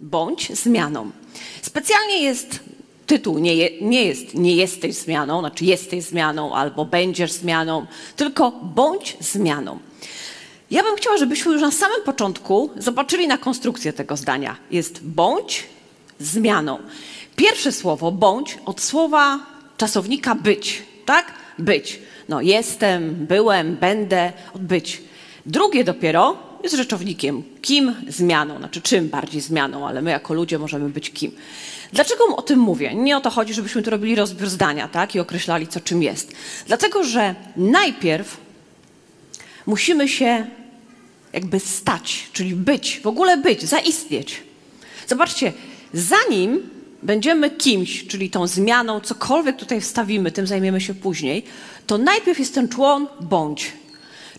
Bądź zmianą. Specjalnie jest tytuł, nie, je, nie jest nie jesteś zmianą, znaczy jesteś zmianą albo będziesz zmianą, tylko bądź zmianą. Ja bym chciała, żebyśmy już na samym początku zobaczyli na konstrukcję tego zdania. Jest bądź zmianą. Pierwsze słowo bądź od słowa czasownika być, tak? Być. No jestem, byłem, będę, od być. Drugie dopiero jest rzeczownikiem. Kim zmianą, znaczy czym bardziej zmianą, ale my jako ludzie możemy być kim. Dlaczego o tym mówię? Nie o to chodzi, żebyśmy tu robili rozbiór zdania, tak? I określali, co czym jest. Dlatego, że najpierw musimy się jakby stać, czyli być, w ogóle być, zaistnieć. Zobaczcie, zanim będziemy kimś, czyli tą zmianą, cokolwiek tutaj wstawimy, tym zajmiemy się później, to najpierw jest ten człon bądź.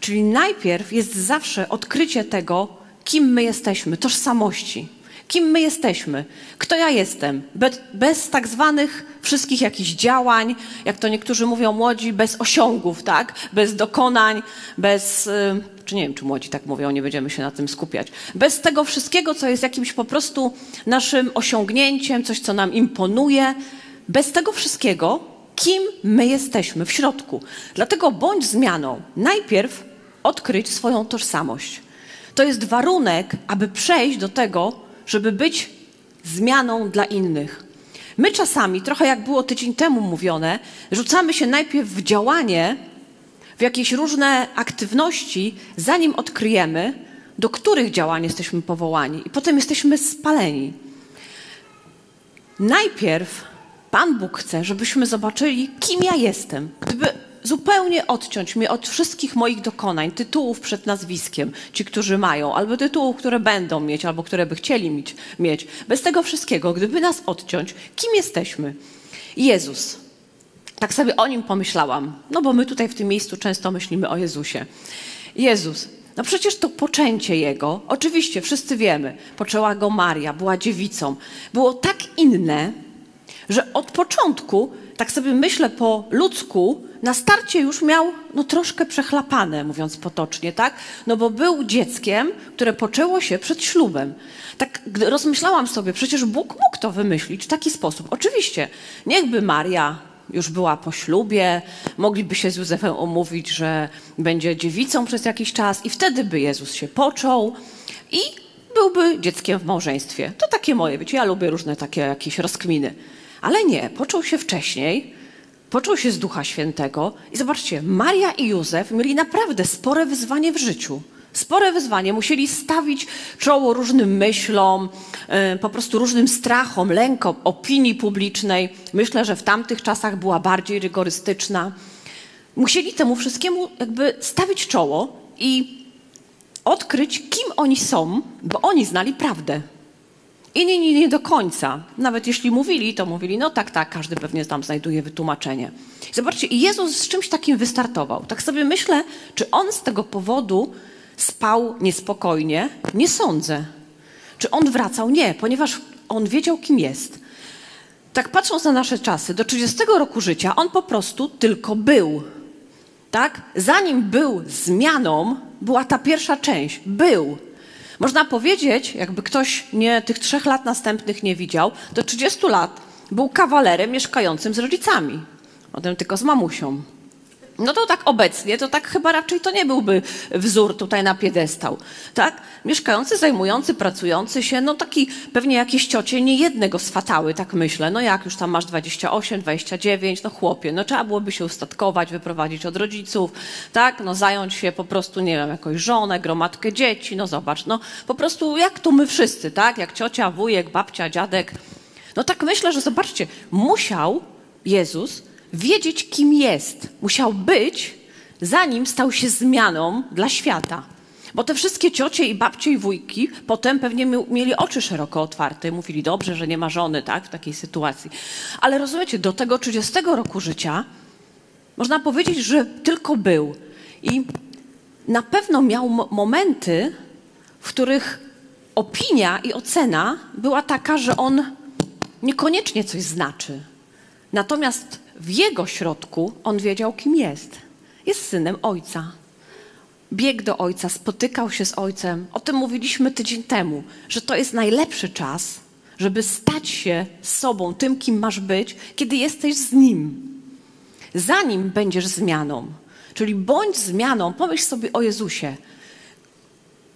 Czyli najpierw jest zawsze odkrycie tego, kim my jesteśmy, tożsamości. Kim my jesteśmy? Kto ja jestem? Bez, bez tak zwanych wszystkich jakichś działań, jak to niektórzy mówią młodzi, bez osiągów, tak? Bez dokonań, bez. Y, czy nie wiem, czy młodzi tak mówią, nie będziemy się na tym skupiać. Bez tego wszystkiego, co jest jakimś po prostu naszym osiągnięciem, coś, co nam imponuje. Bez tego wszystkiego, kim my jesteśmy w środku. Dlatego bądź zmianą. Najpierw odkryć swoją tożsamość. To jest warunek, aby przejść do tego, żeby być zmianą dla innych. My czasami, trochę jak było tydzień temu mówione, rzucamy się najpierw w działanie, w jakieś różne aktywności, zanim odkryjemy, do których działań jesteśmy powołani, i potem jesteśmy spaleni. Najpierw Pan Bóg chce, żebyśmy zobaczyli, kim ja jestem. Gdyby zupełnie odciąć mnie od wszystkich moich dokonań, tytułów przed nazwiskiem, ci, którzy mają, albo tytułów, które będą mieć, albo które by chcieli mieć, mieć. Bez tego wszystkiego, gdyby nas odciąć, kim jesteśmy? Jezus. Tak sobie o nim pomyślałam, no bo my tutaj w tym miejscu często myślimy o Jezusie. Jezus. No przecież to poczęcie Jego, oczywiście wszyscy wiemy, poczęła Go Maria, była dziewicą, było tak inne, że od początku, tak sobie myślę po ludzku, na starcie już miał no, troszkę przechlapane, mówiąc potocznie, tak? No bo był dzieckiem, które poczęło się przed ślubem. Tak rozmyślałam sobie, przecież Bóg mógł to wymyślić w taki sposób. Oczywiście, niechby Maria już była po ślubie, mogliby się z Józefem omówić, że będzie dziewicą przez jakiś czas i wtedy by Jezus się począł i byłby dzieckiem w małżeństwie. To takie moje, wiecie, ja lubię różne takie jakieś rozkminy. Ale nie, począł się wcześniej, począł się z Ducha Świętego i zobaczcie, Maria i Józef mieli naprawdę spore wyzwanie w życiu. Spore wyzwanie. Musieli stawić czoło różnym myślom, e, po prostu różnym strachom, lękom opinii publicznej. Myślę, że w tamtych czasach była bardziej rygorystyczna. Musieli temu wszystkiemu jakby stawić czoło i odkryć, kim oni są, bo oni znali prawdę. Inni nie, do końca. Nawet jeśli mówili, to mówili, no tak, tak, każdy pewnie tam znajduje wytłumaczenie. Zobaczcie, Jezus z czymś takim wystartował. Tak sobie myślę, czy on z tego powodu spał niespokojnie? Nie sądzę. Czy on wracał? Nie, ponieważ on wiedział, kim jest. Tak patrząc na nasze czasy, do 30 roku życia on po prostu tylko był. Tak? Zanim był zmianą, była ta pierwsza część. Był. Można powiedzieć, jakby ktoś nie, tych trzech lat następnych nie widział, do 30 lat był kawalerem mieszkającym z rodzicami. Potem tylko z mamusią. No to tak obecnie, to tak chyba raczej to nie byłby wzór tutaj na piedestał, tak? Mieszkający, zajmujący, pracujący się, no taki pewnie jakieś ciocie nie jednego swatały, tak myślę. No jak już tam masz 28, 29, no chłopie, no trzeba byłoby się ustatkować, wyprowadzić od rodziców, tak? No zająć się po prostu, nie wiem, jakąś żonę, gromadkę dzieci, no zobacz, no po prostu jak tu my wszyscy, tak? Jak ciocia, wujek, babcia, dziadek. No tak myślę, że zobaczcie, musiał Jezus wiedzieć, kim jest. Musiał być, zanim stał się zmianą dla świata. Bo te wszystkie ciocie i babcie i wujki potem pewnie mieli oczy szeroko otwarte mówili, dobrze, że nie ma żony, tak, w takiej sytuacji. Ale rozumiecie, do tego 30 roku życia można powiedzieć, że tylko był. I na pewno miał momenty, w których opinia i ocena była taka, że on niekoniecznie coś znaczy. Natomiast w jego środku on wiedział, kim jest. Jest synem ojca. biegł do ojca, spotykał się z ojcem. O tym mówiliśmy tydzień temu, że to jest najlepszy czas, żeby stać się sobą, tym, kim masz być, kiedy jesteś z nim. Zanim będziesz zmianą. Czyli bądź zmianą, pomyśl sobie o Jezusie.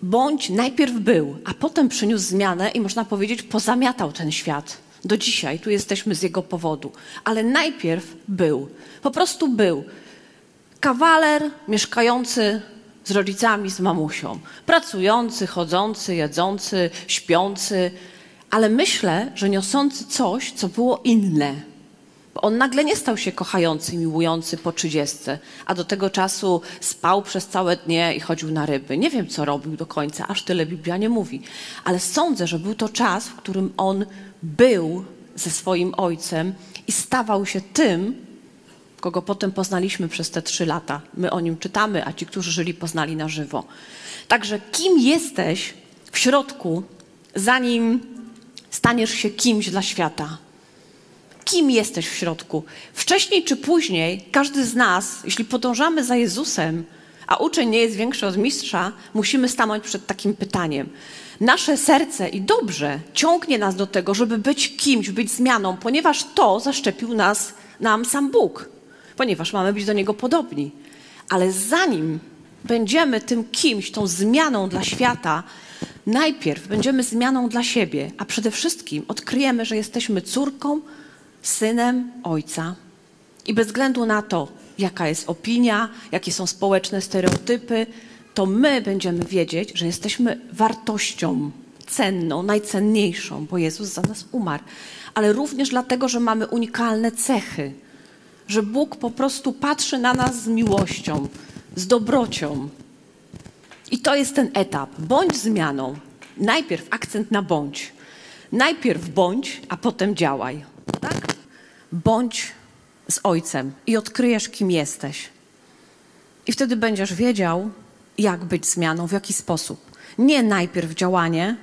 Bądź najpierw był, a potem przyniósł zmianę i można powiedzieć, pozamiatał ten świat. Do dzisiaj tu jesteśmy z jego powodu. Ale najpierw był. Po prostu był. Kawaler mieszkający z rodzicami, z mamusią. Pracujący, chodzący, jedzący, śpiący, ale myślę, że niosący coś, co było inne. On nagle nie stał się kochający, miłujący po trzydziestce, a do tego czasu spał przez całe dnie i chodził na ryby. Nie wiem, co robił do końca, aż tyle Biblia nie mówi. Ale sądzę, że był to czas, w którym on był ze swoim ojcem i stawał się tym, kogo potem poznaliśmy przez te trzy lata. My o nim czytamy, a ci, którzy żyli, poznali na żywo. Także kim jesteś w środku, zanim staniesz się kimś dla świata? Kim jesteś w środku? Wcześniej czy później każdy z nas, jeśli podążamy za Jezusem, a uczeń nie jest większy od mistrza, musimy stanąć przed takim pytaniem. Nasze serce i dobrze ciągnie nas do tego, żeby być kimś, być zmianą, ponieważ to zaszczepił nas nam sam Bóg ponieważ mamy być do Niego podobni. Ale zanim będziemy tym kimś, tą zmianą dla świata, najpierw będziemy zmianą dla siebie, a przede wszystkim odkryjemy, że jesteśmy córką, synem Ojca. I bez względu na to, jaka jest opinia, jakie są społeczne stereotypy, to my będziemy wiedzieć, że jesteśmy wartością cenną, najcenniejszą, bo Jezus za nas umarł, ale również dlatego, że mamy unikalne cechy że Bóg po prostu patrzy na nas z miłością, z dobrocią. I to jest ten etap. Bądź zmianą. Najpierw akcent na bądź. Najpierw bądź, a potem działaj. Tak? Bądź z Ojcem i odkryjesz, kim jesteś. I wtedy będziesz wiedział, jak być zmianą, w jaki sposób. Nie najpierw działanie,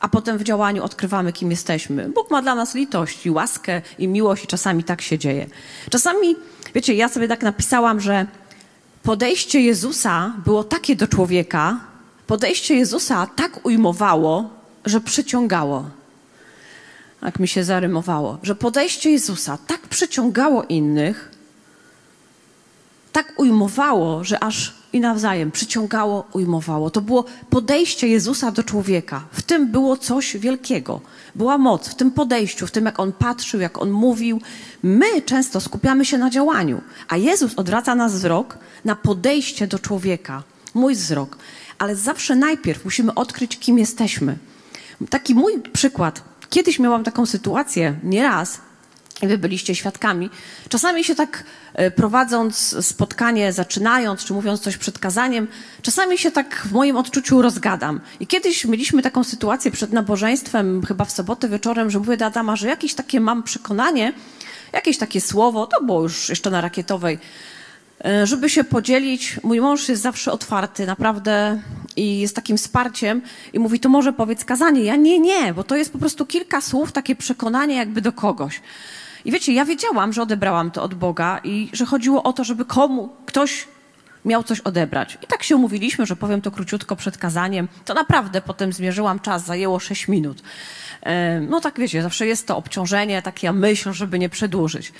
a potem w działaniu odkrywamy, kim jesteśmy. Bóg ma dla nas litość i łaskę i miłość i czasami tak się dzieje. Czasami, wiecie, ja sobie tak napisałam, że podejście Jezusa było takie do człowieka, podejście Jezusa tak ujmowało, że przyciągało. Tak mi się zarymowało, że podejście Jezusa tak przyciągało innych, tak ujmowało, że aż i nawzajem przyciągało, ujmowało. To było podejście Jezusa do człowieka. W tym było coś wielkiego. Była moc w tym podejściu, w tym jak on patrzył, jak on mówił. My często skupiamy się na działaniu, a Jezus odwraca nas wzrok na podejście do człowieka. Mój wzrok. Ale zawsze najpierw musimy odkryć, kim jesteśmy. Taki mój przykład. Kiedyś miałam taką sytuację, nieraz, wy byliście świadkami. Czasami się tak e, prowadząc spotkanie, zaczynając, czy mówiąc coś przed kazaniem, czasami się tak w moim odczuciu rozgadam. I kiedyś mieliśmy taką sytuację przed nabożeństwem, chyba w sobotę wieczorem, że mówię do Adama, że jakieś takie mam przekonanie, jakieś takie słowo, to było już jeszcze na rakietowej, żeby się podzielić. Mój mąż jest zawsze otwarty, naprawdę i jest takim wsparciem i mówi, to może powiedz kazanie. Ja nie, nie, bo to jest po prostu kilka słów, takie przekonanie jakby do kogoś. I wiecie, ja wiedziałam, że odebrałam to od Boga i że chodziło o to, żeby komu, ktoś miał coś odebrać. I tak się umówiliśmy, że powiem to króciutko przed kazaniem. To naprawdę potem zmierzyłam czas, zajęło 6 minut. No tak wiecie, zawsze jest to obciążenie, taka myśl, żeby nie przedłużyć.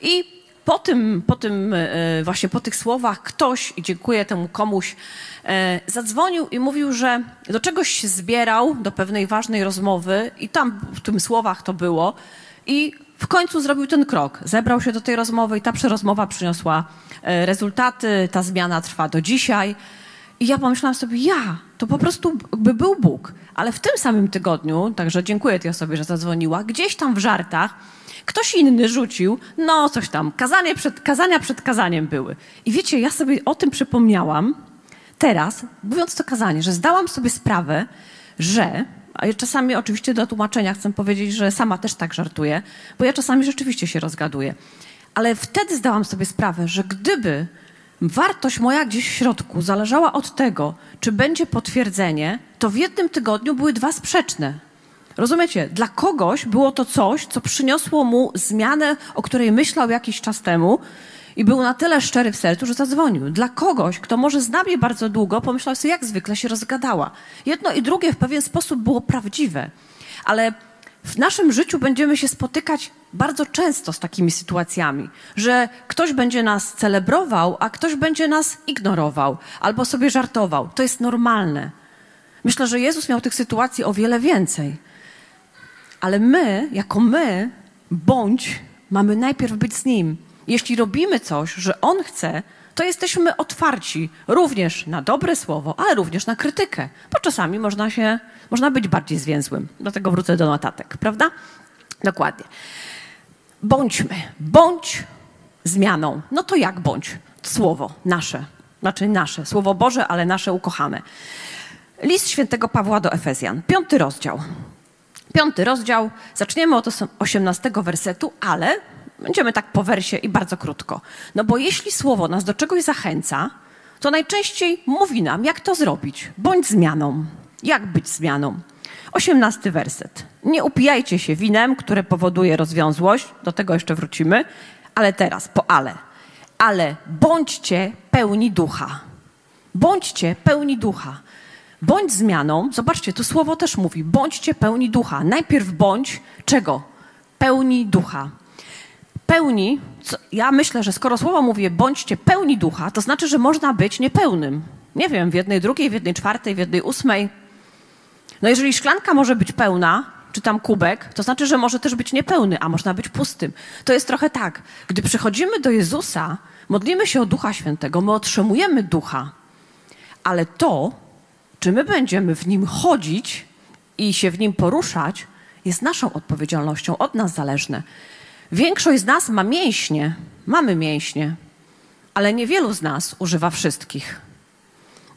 I po tym, po tym e, właśnie po tych słowach ktoś, i dziękuję temu komuś, e, zadzwonił i mówił, że do czegoś się zbierał, do pewnej ważnej rozmowy i tam w tym słowach to było i w końcu zrobił ten krok. Zebrał się do tej rozmowy i ta rozmowa przyniosła e, rezultaty. Ta zmiana trwa do dzisiaj. I ja pomyślałam sobie, ja, to po prostu by był Bóg. Ale w tym samym tygodniu, także dziękuję tej osobie, że zadzwoniła, gdzieś tam w żartach ktoś inny rzucił, no coś tam, kazanie przed, kazania przed kazaniem były. I wiecie, ja sobie o tym przypomniałam teraz, mówiąc to kazanie, że zdałam sobie sprawę, że a czasami oczywiście do tłumaczenia chcę powiedzieć, że sama też tak żartuję, bo ja czasami rzeczywiście się rozgaduję. Ale wtedy zdałam sobie sprawę, że gdyby wartość moja gdzieś w środku zależała od tego, czy będzie potwierdzenie, to w jednym tygodniu były dwa sprzeczne. Rozumiecie? Dla kogoś było to coś, co przyniosło mu zmianę, o której myślał jakiś czas temu, I był na tyle szczery w sercu, że zadzwonił. Dla kogoś, kto może zna mnie bardzo długo, pomyślał sobie, jak zwykle się rozgadała. Jedno i drugie w pewien sposób było prawdziwe. Ale w naszym życiu będziemy się spotykać bardzo często z takimi sytuacjami, że ktoś będzie nas celebrował, a ktoś będzie nas ignorował albo sobie żartował. To jest normalne. Myślę, że Jezus miał tych sytuacji o wiele więcej. Ale my, jako my, bądź mamy najpierw być z Nim. Jeśli robimy coś, że On chce, to jesteśmy otwarci również na dobre słowo, ale również na krytykę, bo czasami można się, można być bardziej zwięzłym. Do tego wrócę do notatek, prawda? Dokładnie. Bądźmy, bądź zmianą. No to jak bądź? Słowo nasze, znaczy nasze, Słowo Boże, ale nasze ukochane. List świętego Pawła do Efezjan, piąty rozdział. Piąty rozdział, zaczniemy od 18 wersetu, ale będziemy tak po wersie i bardzo krótko. No bo jeśli słowo nas do czegoś zachęca, to najczęściej mówi nam, jak to zrobić. Bądź zmianą. Jak być zmianą? Osiemnasty werset. Nie upijajcie się winem, które powoduje rozwiązłość, do tego jeszcze wrócimy, ale teraz po ale. Ale bądźcie pełni ducha. Bądźcie pełni ducha. Bądź zmianą, zobaczcie, to słowo też mówi, bądźcie pełni ducha. Najpierw bądź czego? Pełni ducha. Pełni, co, ja myślę, że skoro słowo mówi bądźcie pełni ducha, to znaczy, że można być niepełnym. Nie wiem, w jednej drugiej, w jednej czwartej, w jednej ósmej. No jeżeli szklanka może być pełna, czy tam kubek, to znaczy, że może też być niepełny, a można być pustym. To jest trochę tak, gdy przychodzimy do Jezusa, modlimy się o Ducha Świętego, my otrzymujemy Ducha, ale to, czy my będziemy w nim chodzić i się w nim poruszać, jest naszą odpowiedzialnością, od nas zależne. Większość z nas ma mięśnie, mamy mięśnie, ale niewielu z nas używa wszystkich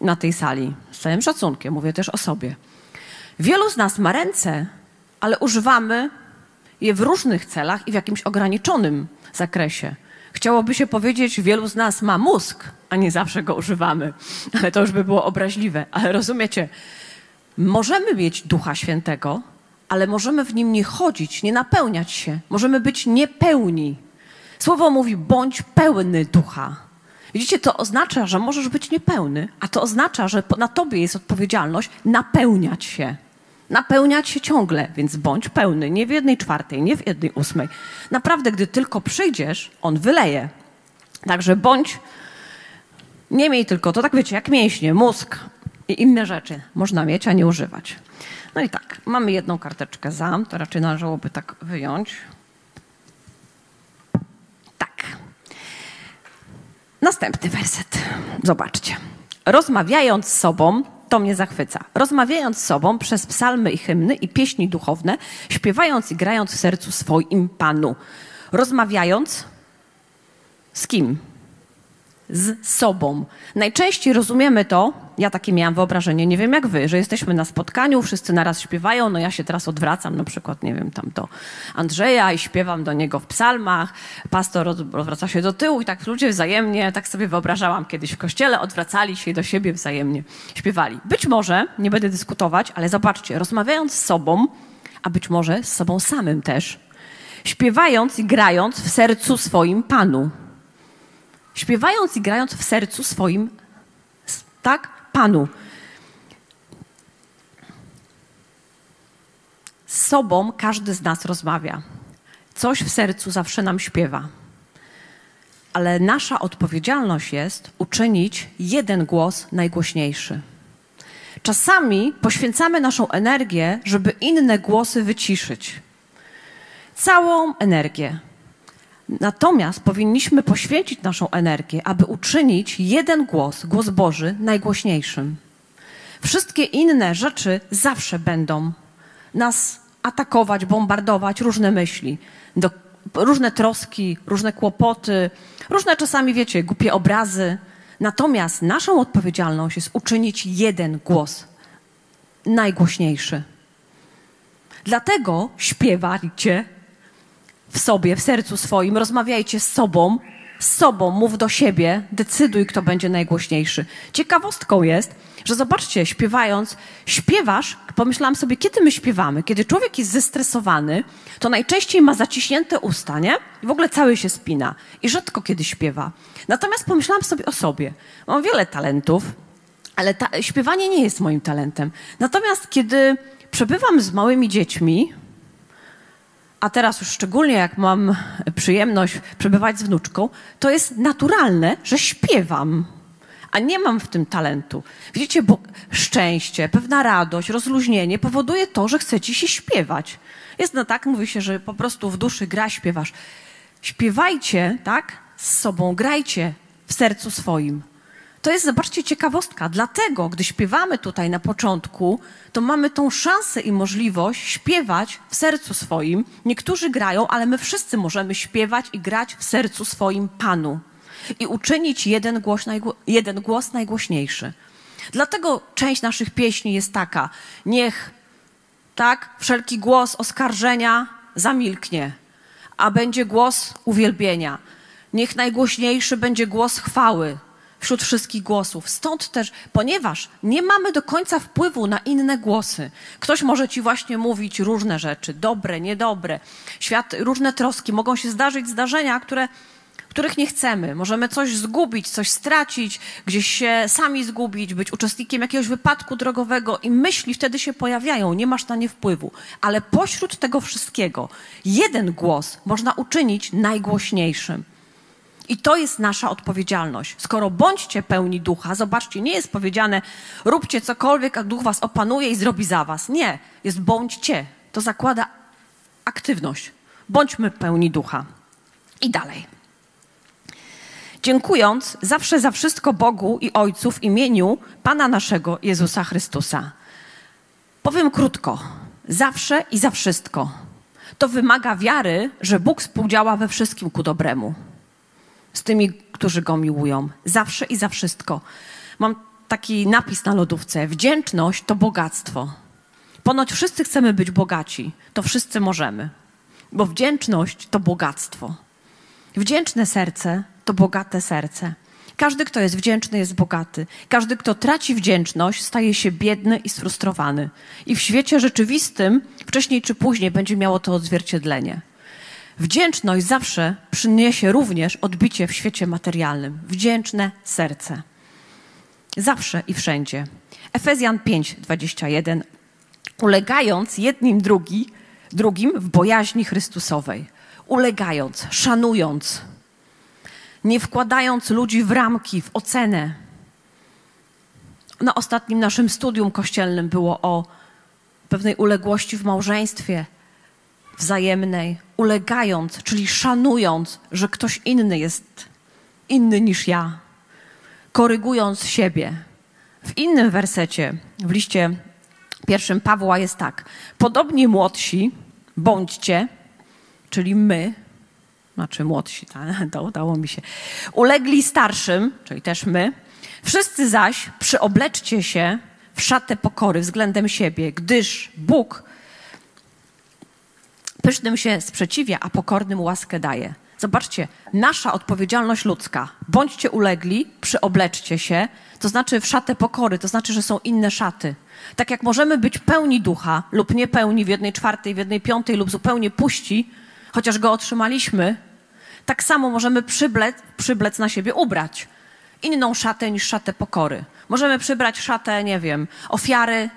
na tej sali. Z całym szacunkiem, mówię też o sobie. Wielu z nas ma ręce, ale używamy je w różnych celach i w jakimś ograniczonym zakresie. Chciałoby się powiedzieć, wielu z nas ma mózg, a nie zawsze go używamy, ale to już by było obraźliwe. Ale rozumiecie, możemy mieć Ducha Świętego, ale możemy w nim nie chodzić, nie napełniać się. Możemy być niepełni. Słowo mówi: bądź pełny ducha. Widzicie, to oznacza, że możesz być niepełny, a to oznacza, że na tobie jest odpowiedzialność napełniać się. Napełniać się ciągle, więc bądź pełny, nie w jednej czwartej, nie w jednej ósmej. Naprawdę, gdy tylko przyjdziesz, on wyleje. Także bądź, nie miej tylko, to tak wiecie, jak mięśnie, mózg i inne rzeczy można mieć, a nie używać. No i tak, mamy jedną karteczkę za, to raczej należałoby tak wyjąć. Tak. Następny werset. Zobaczcie. Rozmawiając z sobą, to mnie zachwyca. Rozmawiając z sobą przez psalmy i hymny i pieśni duchowne, śpiewając i grając w sercu swoim Panu. Rozmawiając z kim? Z sobą. Najczęściej rozumiemy to, ja takie miałam wyobrażenie, nie wiem jak wy, że jesteśmy na spotkaniu, wszyscy naraz śpiewają, no ja się teraz odwracam, na przykład, nie wiem, tam do Andrzeja i śpiewam do niego w psalmach, pastor odwraca się do tyłu i tak ludzie wzajemnie, tak sobie wyobrażałam kiedyś w kościele, odwracali się do siebie wzajemnie, śpiewali. Być może, nie będę dyskutować, ale zobaczcie, rozmawiając z sobą, a być może z sobą samym też, śpiewając i grając w sercu swoim Panu śpiewając i grając w sercu swoim, tak, Panu. Z sobą każdy z nas rozmawia. Coś w sercu zawsze nam śpiewa. Ale nasza odpowiedzialność jest uczynić jeden głos najgłośniejszy. Czasami poświęcamy naszą energię, żeby inne głosy wyciszyć. Całą energię, Natomiast powinniśmy poświęcić naszą energię, aby uczynić jeden głos, głos Boży, najgłośniejszym. Wszystkie inne rzeczy zawsze będą nas atakować, bombardować, różne myśli, do, różne troski, różne kłopoty, różne czasami, wiecie, głupie obrazy. Natomiast naszą odpowiedzialność jest uczynić jeden głos, najgłośniejszy. Dlatego śpiewajcie w sobie, w sercu swoim, rozmawiajcie z sobą z sobą, mów do siebie, decyduj, kto będzie najgłośniejszy. Ciekawostką jest, że zobaczcie, śpiewając, śpiewasz, pomyślałam sobie, kiedy my śpiewamy? Kiedy człowiek jest zestresowany, to najczęściej ma zaciśnięte usta, nie? I w ogóle cały się spina. I rzadko kiedy śpiewa. Natomiast pomyślałam sobie o sobie. Mam wiele talentów, ale ta, śpiewanie nie jest moim talentem. Natomiast kiedy przebywam z małymi dziećmi, a teraz już szczególnie jak mam przyjemność przebywać z wnuczką, to jest naturalne, że śpiewam, a nie mam w tym talentu. Widzicie, bo szczęście, pewna radość, rozluźnienie powoduje to, że chce ci się śpiewać. Jest no tak, mówi się, że po prostu w duszy gra, śpiewasz. Śpiewajcie, tak, z sobą, grajcie w sercu swoim. To jest, zobaczcie, ciekawostka. Dlatego, gdy śpiewamy tutaj na początku, to mamy tą szansę i możliwość śpiewać w sercu swoim. Niektórzy grają, ale my wszyscy możemy śpiewać i grać w sercu swoim Panu i uczynić jeden głos, jeden głos najgłośniejszy. Dlatego część naszych pieśni jest taka: niech tak wszelki głos oskarżenia zamilknie, a będzie głos uwielbienia. Niech najgłośniejszy będzie głos chwały wśród wszystkich głosów. Stąd też, ponieważ nie mamy do końca wpływu na inne głosy, ktoś może ci właśnie mówić różne rzeczy, dobre, niedobre, świat, różne troski, mogą się zdarzyć zdarzenia, które których nie chcemy. Możemy coś zgubić, coś stracić, gdzieś się sami zgubić, być uczestnikiem jakiegoś wypadku drogowego i myśli wtedy się pojawiają, nie masz na nie wpływu. Ale pośród tego wszystkiego jeden głos można uczynić najgłośniejszym. I to jest nasza odpowiedzialność. Skoro bądźcie pełni ducha, zobaczcie, nie jest powiedziane, róbcie cokolwiek, a duch was opanuje i zrobi za was. Nie, jest bądźcie. To zakłada aktywność. Bądźmy pełni ducha. I dalej. Dziękując zawsze za wszystko Bogu i Ojcu w imieniu Pana naszego Jezusa Chrystusa. Powiem krótko. Zawsze i za wszystko. To wymaga wiary, że Bóg współdziała we wszystkim ku dobremu z tymi, którzy go miłują. Zawsze i za wszystko. Mam taki napis na lodówce: Wdzięczność to bogactwo. Ponoć wszyscy chcemy być bogaci, to wszyscy możemy, bo wdzięczność to bogactwo. Wdzięczne serce to bogate serce. Każdy, kto jest wdzięczny, jest bogaty. Każdy, kto traci wdzięczność, staje się biedny i sfrustrowany. I w świecie rzeczywistym, wcześniej czy później, będzie miało to odzwierciedlenie. Wdzięczność zawsze przyniesie również odbicie w świecie materialnym. Wdzięczne serce. Zawsze i wszędzie. Efezjan 5, 21. Ulegając jednym drugi, drugim w bojaźni Chrystusowej. Ulegając, szanując, nie wkładając ludzi w ramki, w ocenę. Na ostatnim naszym studium kościelnym było o pewnej uległości w małżeństwie, wzajemnej, ulegając, czyli szanując, że ktoś inny jest inny niż ja, korygując siebie. W innym wersecie, w liście pierwszym Pawła jest tak: Podobnie młodsi bądźcie, czyli my, znaczy młodsi, to udało mi się, ulegli starszym, czyli też my, wszyscy zaś przyobleczcie się w szatę pokory względem siebie, gdyż Bóg Pysznym się sprzeciwia, a pokornym łaskę daje. Zobaczcie, nasza odpowiedzialność ludzka. Bądźcie ulegli, przyobleczcie się, to znaczy w szatę pokory, to znaczy, że są inne szaty. Tak jak możemy być pełni ducha lub niepełni w jednej czwartej, w jednej piątej lub zupełnie puści, chociaż go otrzymaliśmy, tak samo możemy przyblec, przyblec na siebie ubrać inną szatę niż szatę pokory. Możemy przybrać szatę, nie wiem, ofiary,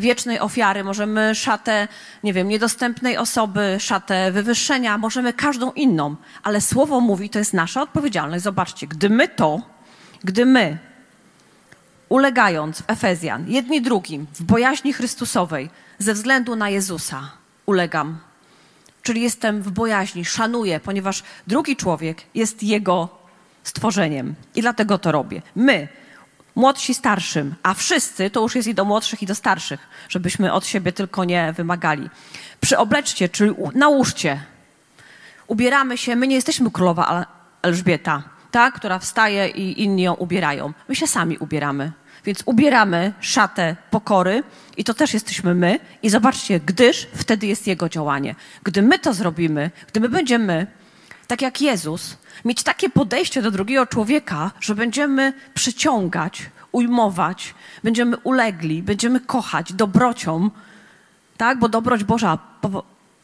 wiecznej ofiary, możemy szatę, nie wiem, niedostępnej osoby, szatę wywyższenia, możemy każdą inną, ale słowo mówi, to jest nasza odpowiedzialność. Zobaczcie, gdy my to, gdy my, ulegając w Efezjan, jedni drugim, w bojaźni Chrystusowej, ze względu na Jezusa, ulegam. Czyli jestem w bojaźni, szanuję, ponieważ drugi człowiek jest Jego stworzeniem i dlatego to robię. My, młodsi starszym, a wszyscy to już jest i do młodszych, i do starszych, żebyśmy od siebie tylko nie wymagali. Przyobleczcie, czyli nałóżcie. Ubieramy się, my nie jesteśmy królowa Elżbieta, ta, która wstaje i inni ją ubierają. My się sami ubieramy. Więc ubieramy szatę pokory i to też jesteśmy my. I zobaczcie, gdyż wtedy jest Jego działanie. Gdy my to zrobimy, gdy my będziemy tak jak Jezus, mieć takie podejście do drugiego człowieka, że będziemy przyciągać, ujmować, będziemy ulegli, będziemy kochać dobrocią, tak? Bo dobroć Boża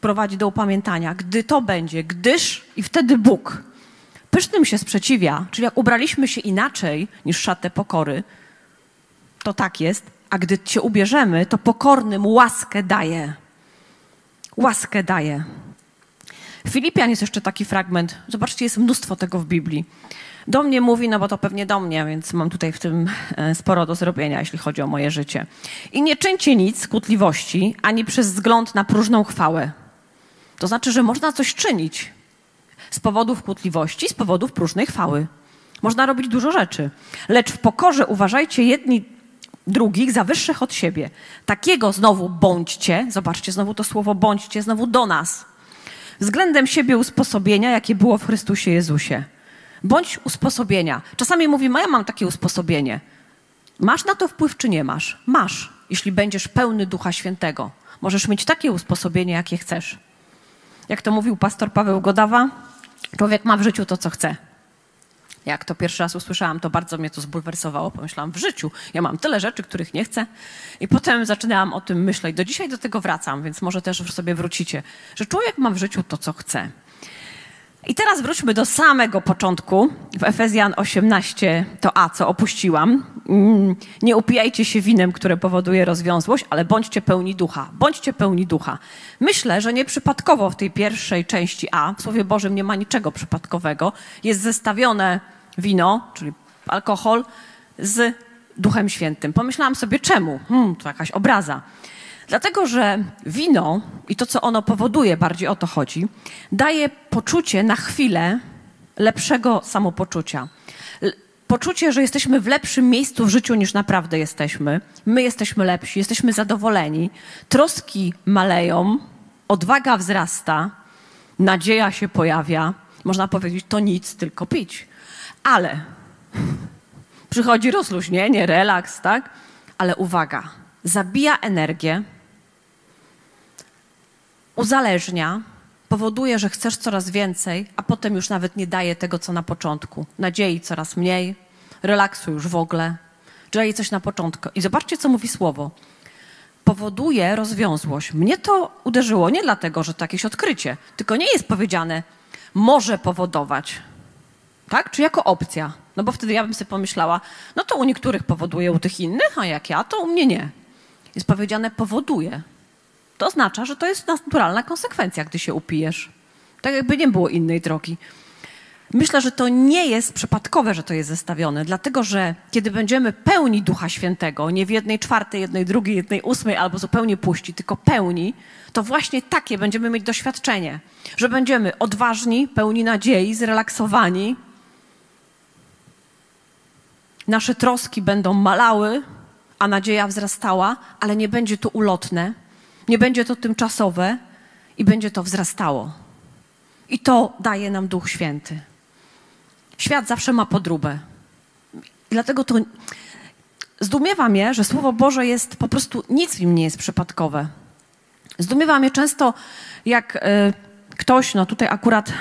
prowadzi do upamiętania. Gdy to będzie, gdyż i wtedy Bóg pysznym się sprzeciwia, czyli jak ubraliśmy się inaczej niż szatę pokory, to tak jest, a gdy cię ubierzemy, to pokornym łaskę daje. Łaskę daje. Filipian jest jeszcze taki fragment. Zobaczcie, jest mnóstwo tego w Biblii. Do mnie mówi, no bo to pewnie do mnie, więc mam tutaj w tym e, sporo do zrobienia, jeśli chodzi o moje życie. I nie czyńcie nic z kłótliwości, ani przez wzgląd na próżną chwałę. To znaczy, że można coś czynić z powodów kłótliwości, z powodów próżnej chwały. Można robić dużo rzeczy. Lecz w pokorze uważajcie jedni drugich za wyższych od siebie. Takiego znowu bądźcie, zobaczcie znowu to słowo bądźcie, znowu do nas. Względem siebie usposobienia, jakie było w Chrystusie Jezusie. Bądź usposobienia. Czasami mówimy, ja mam takie usposobienie. Masz na to wpływ, czy nie masz? Masz, jeśli będziesz pełny Ducha Świętego. Możesz mieć takie usposobienie, jakie chcesz. Jak to mówił pastor Paweł Godawa, człowiek ma w życiu to, co chce. Jak to pierwszy raz usłyszałam, to bardzo mnie to zbulwersowało. Pomyślałam, w życiu ja mam tyle rzeczy, których nie chcę. I potem zaczynałam o tym myśleć. Do dzisiaj do tego wracam, więc może też sobie wrócicie, że człowiek ma w życiu to, co chce. I teraz wróćmy do samego początku. W Efezjan 18 to A, co opuściłam. Mm, nie upijajcie się winem, które powoduje rozwiązłość, ale bądźcie pełni ducha. Bądźcie pełni ducha. Myślę, że nieprzypadkowo w tej pierwszej części A, w Słowie Bożym nie ma niczego przypadkowego, jest zestawione wino, czyli alkohol, z Duchem Świętym. Pomyślałam sobie, czemu? Hmm, to jakaś obraza. Dlatego, że wino i to, co ono powoduje, bardziej o to chodzi, daje poczucie na chwilę lepszego samopoczucia. Poczucie, że jesteśmy w lepszym miejscu w życiu niż naprawdę jesteśmy. My jesteśmy lepsi, jesteśmy zadowoleni, troski maleją, odwaga wzrasta, nadzieja się pojawia. Można powiedzieć, to nic, tylko pić. Ale przychodzi rozluźnienie, relaks, tak? Ale uwaga, zabija energię, uzależnia, powoduje, że chcesz coraz więcej, a potem już nawet nie daje tego, co na początku. Nadziei coraz mniej, relaksu już w ogóle, daje coś na początku. I zobaczcie, co mówi słowo. Powoduje rozwiązłość. Mnie to uderzyło nie dlatego, że to jakieś odkrycie, tylko nie jest powiedziane, może powodować. Tak? Czy jako opcja. No bo wtedy ja bym sobie pomyślała, no to u niektórych powoduje, u tych innych, a jak ja, to u mnie nie. Jest powiedziane powoduje to oznacza, że to jest naturalna konsekwencja, gdy się upijesz. Tak jakby nie było innej drogi. Myślę, że to nie jest przypadkowe, że to jest zestawione, dlatego że kiedy będziemy pełni Ducha Świętego, nie w jednej czwartej, jednej drugiej, jednej ósmej albo zupełnie puści, tylko pełni, to właśnie takie będziemy mieć doświadczenie, że będziemy odważni, pełni nadziei, zrelaksowani. Nasze troski będą malały, a nadzieja wzrastała, ale nie będzie to ulotne nie będzie to tymczasowe i będzie to wzrastało. I to daje nam Duch Święty. Świat zawsze ma podróbę. Dlatego to zdumiewa mnie, że Słowo Boże jest po prostu, nic w nim nie jest przypadkowe. Zdumiewa mnie często, jak y, ktoś, no tutaj akurat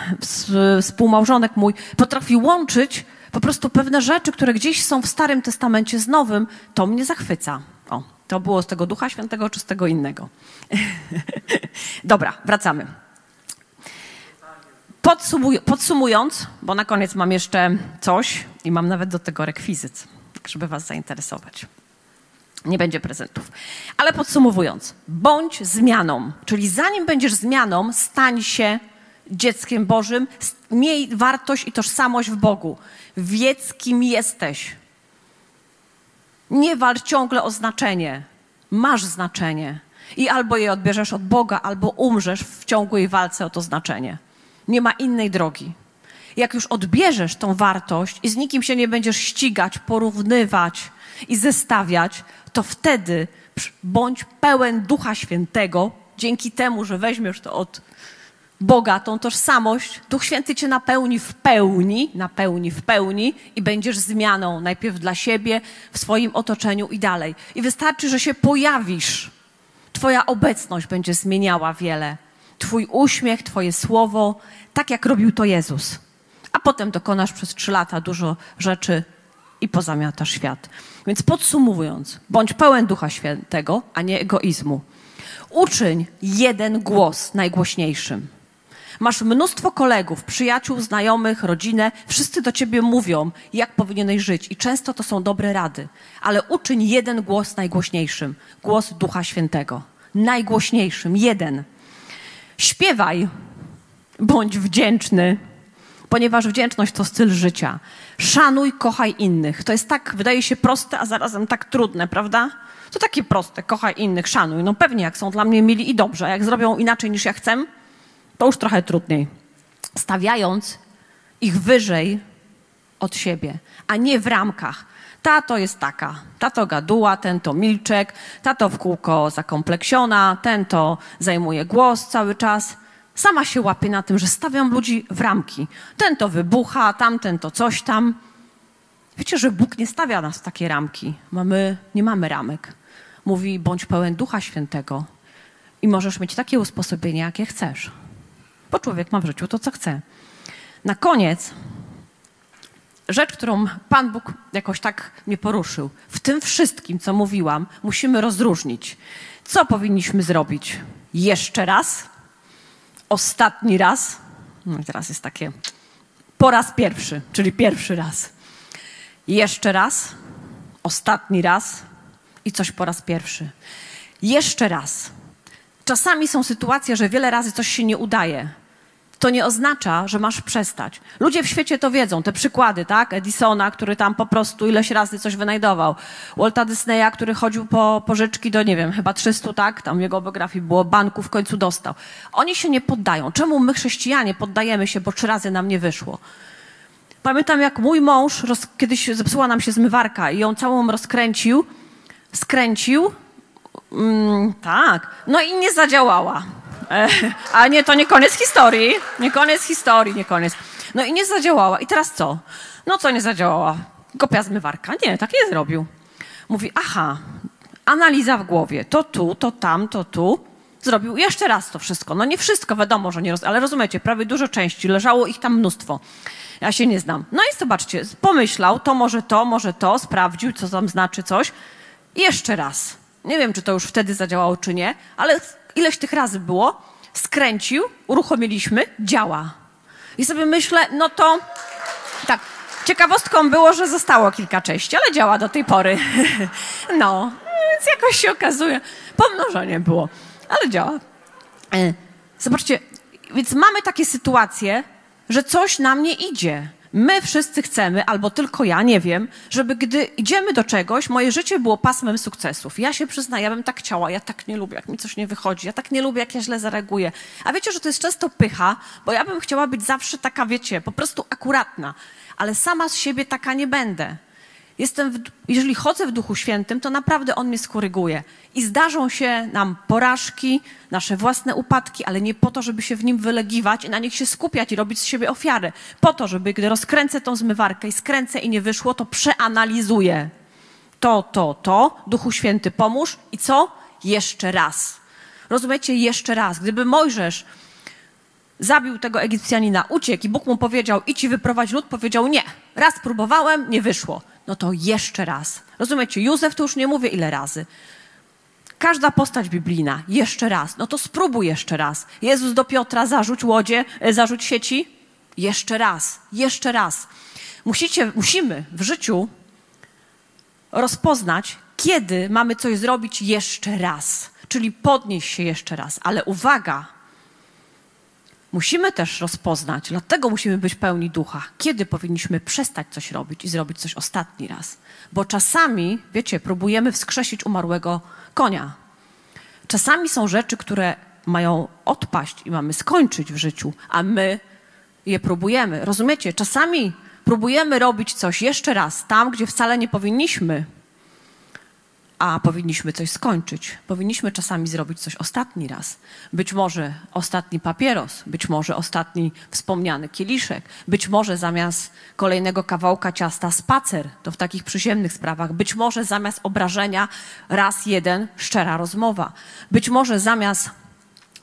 współmałżonek mój, potrafi łączyć po prostu pewne rzeczy, które gdzieś są w Starym Testamencie z Nowym, to mnie zachwyca. O, to było z tego Ducha Świętego czy z tego innego? Dobra, wracamy. Podsumuj, podsumując, bo na koniec mam jeszcze coś i mam nawet do tego rekwizyt, żeby Was zainteresować. Nie będzie prezentów. Ale podsumowując, bądź zmianą, czyli zanim będziesz zmianą, stań się dzieckiem Bożym, miej wartość i tożsamość w Bogu. Wiedz, kim jesteś. Nie walcz ciągle o znaczenie. Masz znaczenie. I albo je odbierzesz od Boga, albo umrzesz w ciągłej walce o to znaczenie. Nie ma innej drogi. Jak już odbierzesz tą wartość i z nikim się nie będziesz ścigać, porównywać i zestawiać, to wtedy bądź pełen Ducha Świętego, dzięki temu, że weźmiesz to od Boga, tą tożsamość, Duch Święty cię napełni w pełni, napełni w pełni i będziesz zmianą najpierw dla siebie, w swoim otoczeniu i dalej. I wystarczy, że się pojawisz. Twoja obecność będzie zmieniała wiele. Twój uśmiech, Twoje słowo, tak jak robił to Jezus. A potem dokonasz przez trzy lata dużo rzeczy i pozamiatasz świat. Więc podsumowując, bądź pełen Ducha Świętego, a nie egoizmu. Uczyń jeden głos najgłośniejszym. Masz mnóstwo kolegów, przyjaciół, znajomych, rodzinę, wszyscy do ciebie mówią, jak powinieneś żyć, i często to są dobre rady, ale uczyń jeden głos najgłośniejszym głos Ducha Świętego. Najgłośniejszym, jeden. Śpiewaj, bądź wdzięczny, ponieważ wdzięczność to styl życia. Szanuj, kochaj innych. To jest tak, wydaje się proste, a zarazem tak trudne, prawda? To takie proste, kochaj innych, szanuj. No pewnie, jak są dla mnie mili i dobrze, a jak zrobią inaczej niż ja chcę, to już trochę trudniej. Stawiając ich wyżej od siebie, a nie w ramkach. Ta to jest taka, ta to gaduła, ten to milczek, ta to w kółko zakompleksiona, ten to zajmuje głos cały czas. Sama się łapie na tym, że stawiam ludzi w ramki. Ten to wybucha, tamten to coś tam. Wiecie, że Bóg nie stawia nas w takie ramki. Mamy, nie mamy ramek. Mówi, bądź pełen Ducha Świętego i możesz mieć takie usposobienie, jakie chcesz. Bo człowiek ma w życiu to, co chce. Na koniec rzecz, którą Pan Bóg jakoś tak mnie poruszył. W tym wszystkim, co mówiłam, musimy rozróżnić. Co powinniśmy zrobić? Jeszcze raz? Ostatni raz? No i teraz jest takie po raz pierwszy, czyli pierwszy raz. Jeszcze raz? Ostatni raz? I coś po raz pierwszy. Jeszcze raz. Czasami są sytuacje, że wiele razy coś się nie udaje. To nie oznacza, że masz przestać. Ludzie w świecie to wiedzą, te przykłady, tak? Edisona, który tam po prostu ileś razy coś wynajdował. Walta Disneya, który chodził po pożyczki do, nie wiem, chyba 300, tak? Tam jego biografii było banku, w końcu dostał. Oni się nie poddają. Czemu my, chrześcijanie, poddajemy się, bo trzy razy nam nie wyszło? Pamiętam, jak mój mąż, roz, kiedyś zepsuła nam się zmywarka i ją całą rozkręcił, skręcił, Mm, tak. No i nie zadziałała. E, a nie, to nie koniec historii. Nie koniec historii, nie koniec. No i nie zadziałała. I teraz co? No co nie zadziałała? Kopia zmywarka. Nie, tak nie zrobił. Mówi, aha, analiza w głowie. To tu, to tam, to tu. Zrobił jeszcze raz to wszystko. No nie wszystko, wiadomo, że nie roz... Ale rozumiecie, prawie dużo części. Leżało ich tam mnóstwo. Ja się nie znam. No i zobaczcie, pomyślał, to może to, może to, sprawdził, co tam znaczy coś. I jeszcze raz. Nie wiem, czy to już wtedy zadziałało, czy nie, ale ileś tych razy było. Skręcił, uruchomiliśmy, działa. I sobie myślę, no to tak. Ciekawostką było, że zostało kilka części, ale działa do tej pory. No, więc jakoś się okazuje. Pomnożenie było, ale działa. E, zobaczcie, więc mamy takie sytuacje, że coś nam nie idzie. My wszyscy chcemy, albo tylko ja, nie wiem, żeby gdy idziemy do czegoś, moje życie było pasmem sukcesów. Ja się przyznaję, ja bym tak chciała, ja tak nie lubię, jak mi coś nie wychodzi, ja tak nie lubię, jak ja źle zareaguję. A wiecie, że to jest często pycha, bo ja bym chciała być zawsze taka, wiecie, po prostu akuratna, ale sama z siebie taka nie będę. Jestem w, jeżeli chodzę w Duchu Świętym, to naprawdę On mnie skoryguje. I zdarzą się nam porażki, nasze własne upadki, ale nie po to, żeby się w nim wylegiwać i na nich się skupiać i robić z siebie ofiary. Po to, żeby gdy rozkręcę tą zmywarkę i skręcę i nie wyszło, to przeanalizuję. To, to, to. Duchu Święty pomóż. I co? Jeszcze raz. Rozumiecie? Jeszcze raz. Gdyby Mojżesz zabił tego Egipcjanina, uciekł i Bóg mu powiedział, idź i wyprowadź lud, powiedział nie. Raz próbowałem, nie wyszło. No to jeszcze raz. Rozumiecie? Józef to już nie mówię ile razy. Każda postać biblijna, jeszcze raz. No to spróbuj jeszcze raz. Jezus do Piotra, zarzuć łodzie, e, zarzuć sieci. Jeszcze raz, jeszcze raz. Musicie, musimy w życiu rozpoznać, kiedy mamy coś zrobić jeszcze raz. Czyli podnieść się jeszcze raz. Ale uwaga, musimy też rozpoznać, dlatego musimy być pełni ducha, kiedy powinniśmy przestać coś robić i zrobić coś ostatni raz. Bo czasami, wiecie, próbujemy wskrzesić umarłego konia. Czasami są rzeczy, które mają odpaść i mamy skończyć w życiu, a my je próbujemy. Rozumiecie? Czasami próbujemy robić coś jeszcze raz tam, gdzie wcale nie powinniśmy a powinniśmy coś skończyć. Powinniśmy czasami zrobić coś ostatni raz. Być może ostatni papieros, być może ostatni wspomniany kieliszek, być może zamiast kolejnego kawałka ciasta spacer, to w takich przyziemnych sprawach, być może zamiast obrażenia raz jeden szczera rozmowa, być może zamiast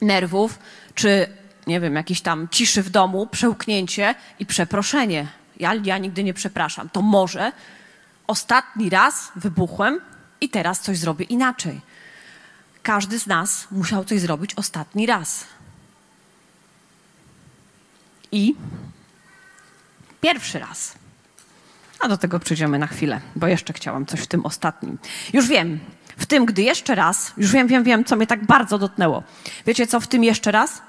nerwów, czy nie wiem, jakiejś tam ciszy w domu, przełknięcie i przeproszenie. Ja, ja nigdy nie przepraszam. To może ostatni raz wybuchłem i teraz coś zrobię inaczej. Każdy z nas musiał coś zrobić ostatni raz. I pierwszy raz. A do tego przyjdziemy na chwilę, bo jeszcze chciałam coś w tym ostatnim. Już wiem, w tym, gdy jeszcze raz, już wiem, wiem, wiem, co mnie tak bardzo dotknęło. Wiecie co w tym jeszcze raz?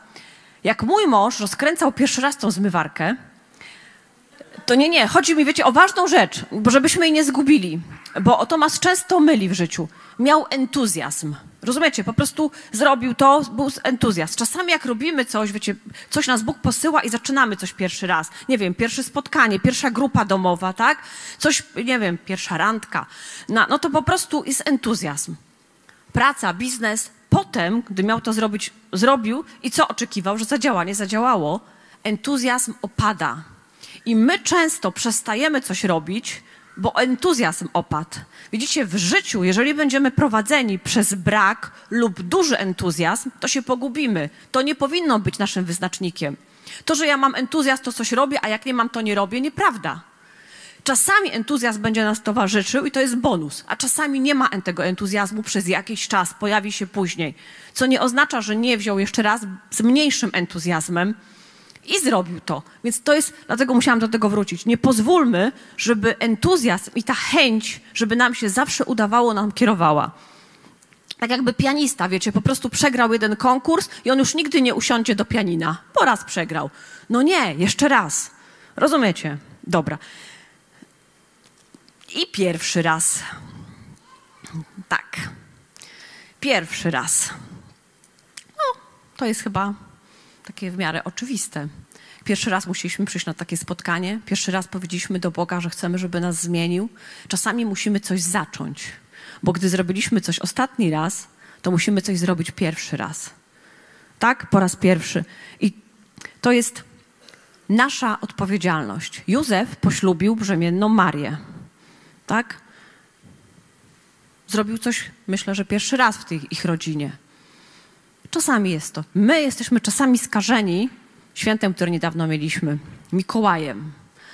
Jak mój mąż rozkręcał pierwszy raz tą zmywarkę, to nie, nie, chodzi mi, wiecie, o ważną rzecz, bo żebyśmy jej nie zgubili, bo Tomasz często myli w życiu. Miał entuzjazm. Rozumiecie? Po prostu zrobił to, był entuzjazm. Czasami jak robimy coś, wiecie, coś nas Bóg posyła i zaczynamy coś pierwszy raz. Nie wiem, pierwsze spotkanie, pierwsza grupa domowa, tak? Coś, nie wiem, pierwsza randka. No, no to po prostu jest entuzjazm. Praca, biznes. Potem, gdy miał to zrobić, zrobił i co oczekiwał, że zadziałanie zadziałało, entuzjazm opada. I my często przestajemy coś robić, bo entuzjazm opadł. Widzicie, w życiu, jeżeli będziemy prowadzeni przez brak lub duży entuzjazm, to się pogubimy. To nie powinno być naszym wyznacznikiem. To, że ja mam entuzjazm, to coś robię, a jak nie mam, to nie robię, nieprawda. Czasami entuzjazm będzie nas towarzyszył i to jest bonus, a czasami nie ma tego entuzjazmu przez jakiś czas, pojawi się później. Co nie oznacza, że nie wziął jeszcze raz z mniejszym entuzjazmem, i zrobił to. Więc to jest, dlatego musiałam do tego wrócić. Nie pozwólmy, żeby entuzjazm i ta chęć, żeby nam się zawsze udawało, nam kierowała. Tak jakby pianista, wiecie, po prostu przegrał jeden konkurs i on już nigdy nie usiądzie do pianina, bo raz przegrał. No nie, jeszcze raz. Rozumiecie? Dobra. I pierwszy raz. Tak. Pierwszy raz. No, to jest chyba takie w miarę oczywiste. Pierwszy raz musieliśmy przyjść na takie spotkanie, pierwszy raz powiedzieliśmy do Boga, że chcemy, żeby nas zmienił. Czasami musimy coś zacząć, bo gdy zrobiliśmy coś ostatni raz, to musimy coś zrobić pierwszy raz. Tak? Po raz pierwszy. I to jest nasza odpowiedzialność. Józef poślubił brzemienną Marię. Tak? Zrobił coś, myślę, że pierwszy raz w tej ich rodzinie. Czasami jest to. My jesteśmy czasami skażeni świętem, które niedawno mieliśmy, Mikołajem.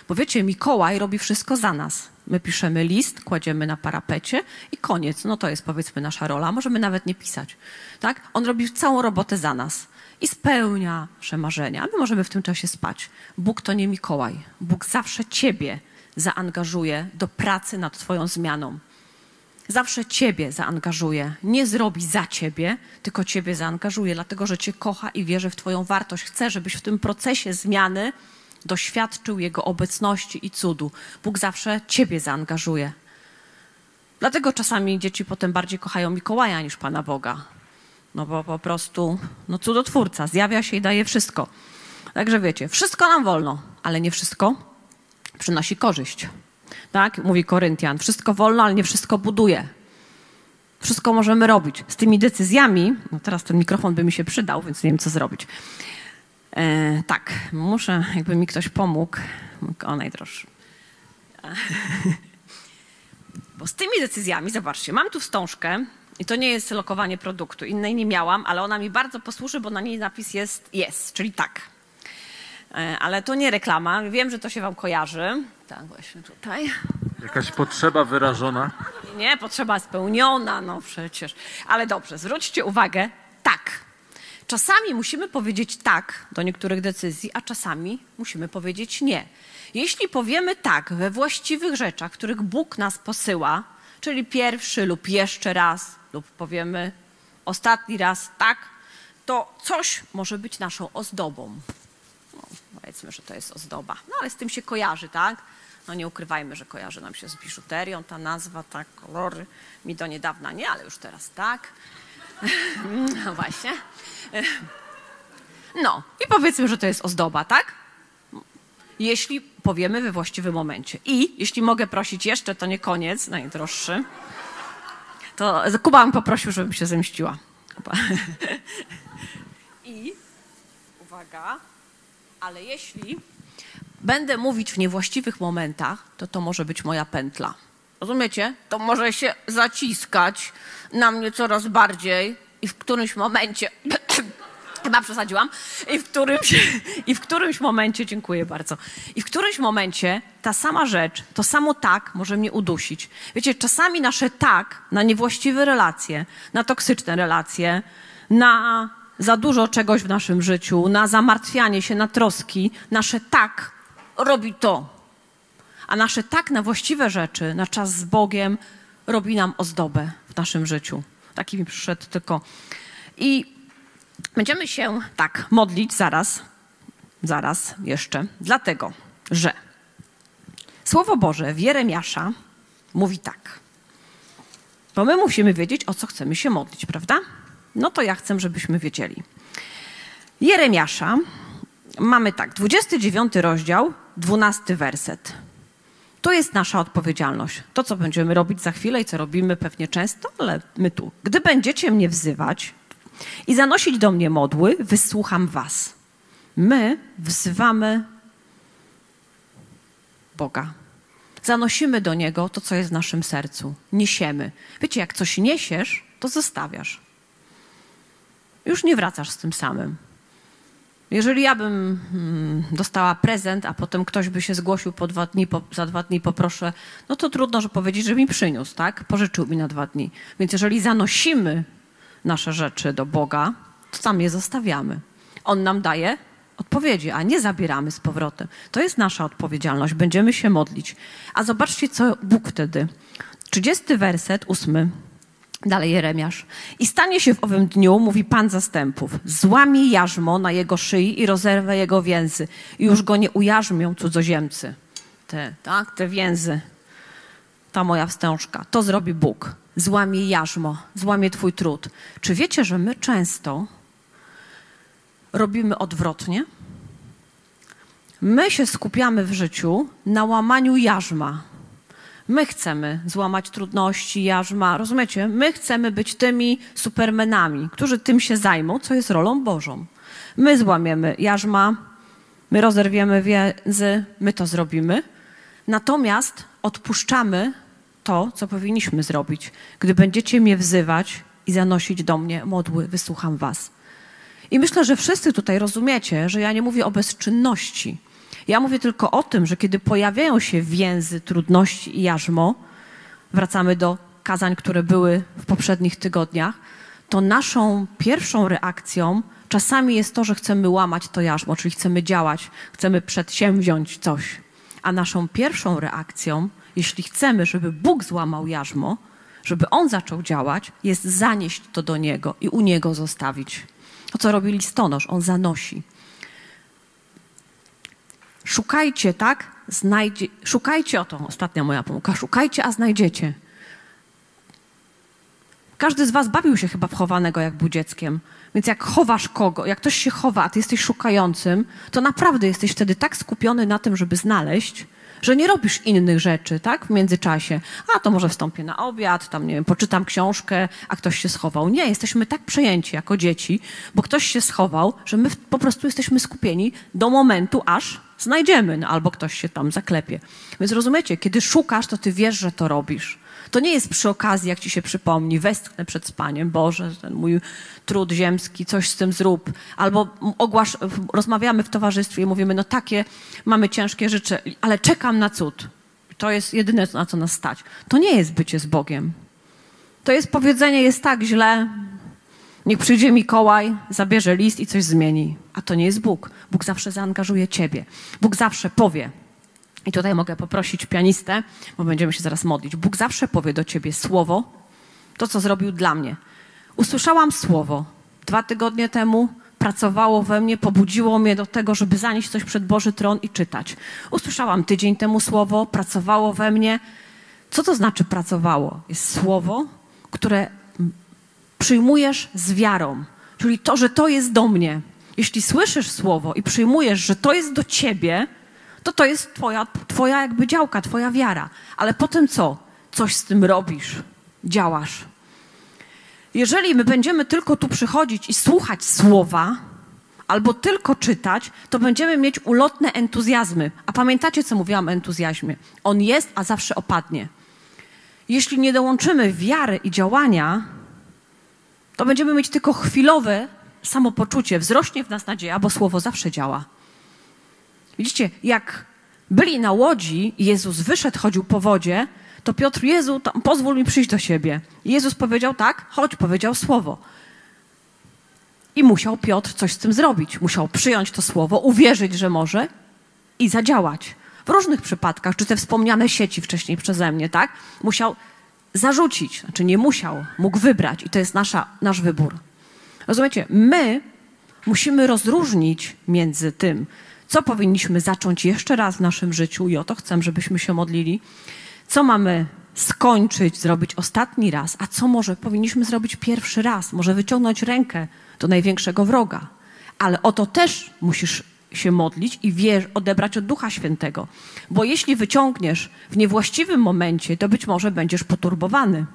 Bo wiecie, Mikołaj robi wszystko za nas. My piszemy list, kładziemy na parapecie i koniec. No to jest powiedzmy nasza rola. Możemy nawet nie pisać. Tak? On robi całą robotę za nas i spełnia nasze marzenia. My możemy w tym czasie spać. Bóg to nie Mikołaj. Bóg zawsze ciebie zaangażuje do pracy nad twoją zmianą zawsze Ciebie zaangażuje. Nie zrobi za Ciebie, tylko Ciebie zaangażuje, dlatego że Cię kocha i wierzy w Twoją wartość. Chce, żebyś w tym procesie zmiany doświadczył Jego obecności i cudu. Bóg zawsze Ciebie zaangażuje. Dlatego czasami dzieci potem bardziej kochają Mikołaja niż Pana Boga. No bo po prostu, no cudotwórca, zjawia się i daje wszystko. Także wiecie, wszystko nam wolno, ale nie wszystko przynosi korzyść. Tak? Mówi Koryntian. Wszystko wolno, ale nie wszystko buduje. Wszystko możemy robić. Z tymi decyzjami, no teraz ten mikrofon by mi się przydał, więc nie wiem, co zrobić. E, tak, muszę, jakby mi ktoś pomógł. O, najdroższy. Bo z tymi decyzjami, zobaczcie, mam tu wstążkę i to nie jest lokowanie produktu. Innej nie miałam, ale ona mi bardzo posłuży, bo na niej napis jest yes, czyli tak. E, ale to nie reklama. Wiem, że to się wam kojarzy. Tak, właśnie tutaj. Jakaś potrzeba wyrażona? Nie, potrzeba spełniona, no przecież. Ale dobrze, zwróćcie uwagę, tak. Czasami musimy powiedzieć tak do niektórych decyzji, a czasami musimy powiedzieć nie. Jeśli powiemy tak we właściwych rzeczach, których Bóg nas posyła, czyli pierwszy lub jeszcze raz, lub powiemy ostatni raz tak, to coś może być naszą ozdobą. Powiedzmy, że to jest ozdoba. No ale z tym się kojarzy, tak? No nie ukrywajmy, że kojarzy nam się z biżuterią ta nazwa, tak, kolory. Mi do niedawna nie, ale już teraz tak. No właśnie. No i powiedzmy, że to jest ozdoba, tak? Jeśli powiemy we właściwym momencie. I jeśli mogę prosić jeszcze, to nie koniec, najdroższy. To Kuba mi poprosił, żebym się zemściła. I uwaga, ale jeśli będę mówić w niewłaściwych momentach, to to może być moja pętla. Rozumiecie? To może się zaciskać na mnie coraz bardziej i w którymś momencie Chyba przesadziłam. I w, którymś, I w którymś momencie, dziękuję bardzo, i w którymś momencie ta sama rzecz, to samo tak może mnie udusić. Wiecie, czasami nasze tak na niewłaściwe relacje, na toksyczne relacje, na za dużo czegoś w naszym życiu, na zamartwianie się, na troski, nasze tak robi to. A nasze tak na właściwe rzeczy, na czas z Bogiem, robi nam ozdobę w naszym życiu. Taki mi przyszedł tylko. I Będziemy się tak modlić zaraz, zaraz jeszcze, dlatego, że Słowo Boże w Jeremiasza mówi tak. Bo my musimy wiedzieć, o co chcemy się modlić, prawda? No to ja chcę, żebyśmy wiedzieli. Jeremiasza mamy tak, 29 rozdział, 12 werset. To jest nasza odpowiedzialność. To, co będziemy robić za chwilę i co robimy pewnie często, ale my tu. Gdy będziecie mnie wzywać, i zanosić do mnie modły, wysłucham was. My wzywamy Boga. Zanosimy do Niego to, co jest w naszym sercu. Niesiemy. Wiecie, jak coś niesiesz, to zostawiasz. Już nie wracasz z tym samym. Jeżeli ja bym hmm, dostała prezent, a potem ktoś by się zgłosił po dwa dni, po, za dwa dni poproszę, no to trudno, że powiedzieć, że mi przyniósł, tak? Pożyczył mi na dwa dni. Więc jeżeli zanosimy nasze rzeczy do Boga, to tam je zostawiamy. On nam daje odpowiedzi, a nie zabieramy z powrotem. To jest nasza odpowiedzialność. Będziemy się modlić. A zobaczcie, co Bóg wtedy. 30 werset, ósmy. Dalej Jeremiasz. I stanie się w owym dniu, mówi Pan zastępów, złamie jarzmo na jego szyi i rozerwę jego więzy. I już go nie ujarzmią cudzoziemcy. Te, tak, te więzy. Ta moja wstążka. To zrobi Bóg złamie jarzmo, złamie Twój trud. Czy wiecie, że my często robimy odwrotnie? My się skupiamy w życiu na łamaniu jarzma. My chcemy złamać trudności, jarzma, rozumiecie? My chcemy być tymi supermenami, którzy tym się zajmą, co jest rolą Bożą. My złamiemy jarzma, my rozerwiemy więzy, my to zrobimy. Natomiast odpuszczamy to, co powinniśmy zrobić. Gdy będziecie mnie wzywać i zanosić do mnie modły, wysłucham was. I myślę, że wszyscy tutaj rozumiecie, że ja nie mówię o bezczynności. Ja mówię tylko o tym, że kiedy pojawiają się więzy, trudności i jarzmo, wracamy do kazań, które były w poprzednich tygodniach, to naszą pierwszą reakcją czasami jest to, że chcemy łamać to jarzmo, czyli chcemy działać, chcemy przedsięwziąć coś. A naszą pierwszą reakcją jeśli chcemy, żeby Bóg złamał jarzmo, żeby On zaczął działać, jest zanieść to do Niego i u Niego zostawić. To, co robi listonosz, On zanosi. Szukajcie, tak? Znajdzie, szukajcie, o to ostatnia moja pomyłka, szukajcie, a znajdziecie. Każdy z was bawił się chyba w chowanego, jak był dzieckiem. Więc jak chowasz kogo, jak ktoś się chowa, a ty jesteś szukającym, to naprawdę jesteś wtedy tak skupiony na tym, żeby znaleźć, że nie robisz innych rzeczy, tak, w międzyczasie. A to może wstąpię na obiad, tam, nie wiem, poczytam książkę, a ktoś się schował. Nie, jesteśmy tak przejęci jako dzieci, bo ktoś się schował, że my po prostu jesteśmy skupieni do momentu, aż znajdziemy, no, albo ktoś się tam zaklepie. Więc rozumiecie, kiedy szukasz, to ty wiesz, że to robisz. To nie jest przy okazji, jak ci się przypomni, westchnę przed spaniem, Boże, ten mój trud ziemski, coś z tym zrób. Albo ogłasz, rozmawiamy w towarzystwie i mówimy, no takie mamy ciężkie rzeczy, ale czekam na cud. To jest jedyne, na co nas stać. To nie jest bycie z Bogiem. To jest powiedzenie, jest tak źle, niech przyjdzie Mikołaj, zabierze list i coś zmieni. A to nie jest Bóg. Bóg zawsze zaangażuje ciebie. Bóg zawsze powie, i tutaj mogę poprosić pianistę, bo będziemy się zaraz modlić. Bóg zawsze powie do ciebie słowo, to co zrobił dla mnie. Usłyszałam słowo dwa tygodnie temu, pracowało we mnie, pobudziło mnie do tego, żeby zanieść coś przed Boży tron i czytać. Usłyszałam tydzień temu słowo, pracowało we mnie. Co to znaczy pracowało? Jest słowo, które przyjmujesz z wiarą, czyli to, że to jest do mnie. Jeśli słyszysz słowo i przyjmujesz, że to jest do ciebie, to to jest twoja, twoja jakby działka, twoja wiara. Ale potem co? Coś z tym robisz, działasz. Jeżeli my będziemy tylko tu przychodzić i słuchać słowa, albo tylko czytać, to będziemy mieć ulotne entuzjazmy. A pamiętacie, co mówiłam o entuzjazmie? On jest, a zawsze opadnie. Jeśli nie dołączymy wiary i działania, to będziemy mieć tylko chwilowe samopoczucie, wzrośnie w nas nadzieja, bo słowo zawsze działa. Widzicie, jak byli na łodzi Jezus wyszedł, chodził po wodzie, to Piotr, Jezu, pozwól mi przyjść do siebie. Jezus powiedział tak, chodź, powiedział słowo. I musiał Piotr coś z tym zrobić. Musiał przyjąć to słowo, uwierzyć, że może i zadziałać. W różnych przypadkach, czy te wspomniane sieci wcześniej przeze mnie, tak? Musiał zarzucić, znaczy nie musiał, mógł wybrać i to jest nasza, nasz wybór. Rozumiecie? My musimy rozróżnić między tym, co powinniśmy zacząć jeszcze raz w naszym życiu i o to chcę, żebyśmy się modlili, co mamy skończyć, zrobić ostatni raz, a co może powinniśmy zrobić pierwszy raz, może wyciągnąć rękę do największego wroga. Ale o to też musisz się modlić i wiesz, odebrać od Ducha Świętego. Bo jeśli wyciągniesz w niewłaściwym momencie, to być może będziesz poturbowany.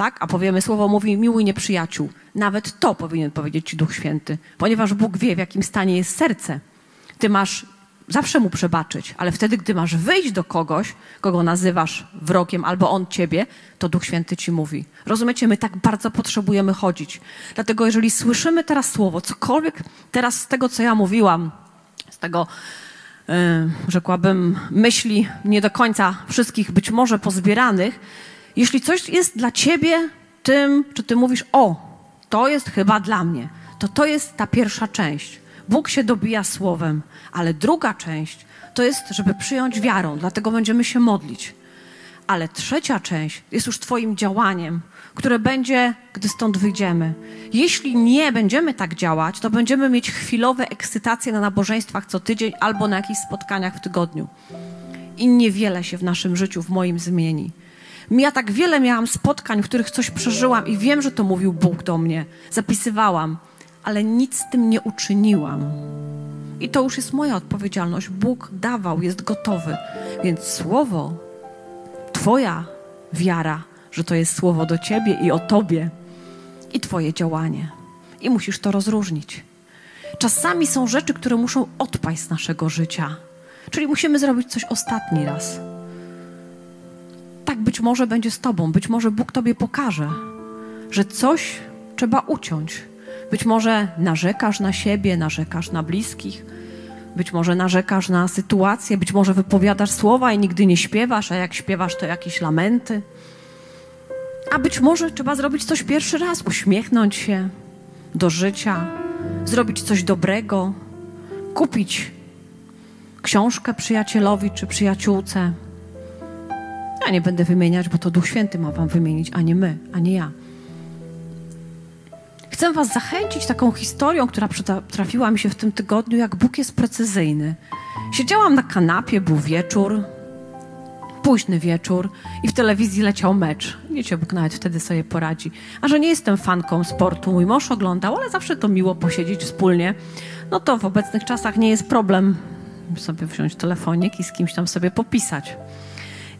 Tak? A powiemy, słowo mówi miłuj nieprzyjaciół. Nawet to powinien powiedzieć ci Duch Święty, ponieważ Bóg wie, w jakim stanie jest serce. Ty masz zawsze mu przebaczyć, ale wtedy, gdy masz wyjść do kogoś, kogo nazywasz wrogiem albo on ciebie, to Duch Święty ci mówi. Rozumiecie, my tak bardzo potrzebujemy chodzić. Dlatego, jeżeli słyszymy teraz słowo, cokolwiek teraz z tego, co ja mówiłam, z tego, yy, rzekłabym, myśli nie do końca wszystkich być może pozbieranych, jeśli coś jest dla ciebie tym, czy ty mówisz, o, to jest chyba dla mnie, to to jest ta pierwsza część. Bóg się dobija słowem, ale druga część to jest, żeby przyjąć wiarą, dlatego będziemy się modlić. Ale trzecia część jest już Twoim działaniem, które będzie, gdy stąd wyjdziemy. Jeśli nie będziemy tak działać, to będziemy mieć chwilowe ekscytacje na nabożeństwach co tydzień albo na jakichś spotkaniach w tygodniu. I niewiele się w naszym życiu, w moim zmieni. Ja tak wiele miałam spotkań, w których coś przeżyłam i wiem, że to mówił Bóg do mnie. Zapisywałam, ale nic z tym nie uczyniłam. I to już jest moja odpowiedzialność. Bóg dawał, jest gotowy. Więc słowo, Twoja wiara, że to jest słowo do Ciebie i o Tobie, i Twoje działanie. I musisz to rozróżnić. Czasami są rzeczy, które muszą odpaść z naszego życia. Czyli musimy zrobić coś ostatni raz. Tak być może będzie z Tobą, być może Bóg Tobie pokaże, że coś trzeba uciąć być może narzekasz na siebie, narzekasz na bliskich, być może narzekasz na sytuację, być może wypowiadasz słowa i nigdy nie śpiewasz, a jak śpiewasz, to jakieś lamenty. A być może trzeba zrobić coś pierwszy raz, uśmiechnąć się do życia, zrobić coś dobrego, kupić książkę przyjacielowi czy przyjaciółce. Ja nie będę wymieniać, bo to Duch Święty ma wam wymienić, a nie my, a nie ja. Chcę Was zachęcić taką historią, która trafiła mi się w tym tygodniu, jak Bóg jest precyzyjny. Siedziałam na kanapie, był wieczór, późny wieczór i w telewizji leciał mecz. Wiecie, Bóg nawet wtedy sobie poradzi. A że nie jestem fanką sportu, mój mąż oglądał, ale zawsze to miło posiedzieć wspólnie. No to w obecnych czasach nie jest problem sobie wziąć telefonik i z kimś tam sobie popisać.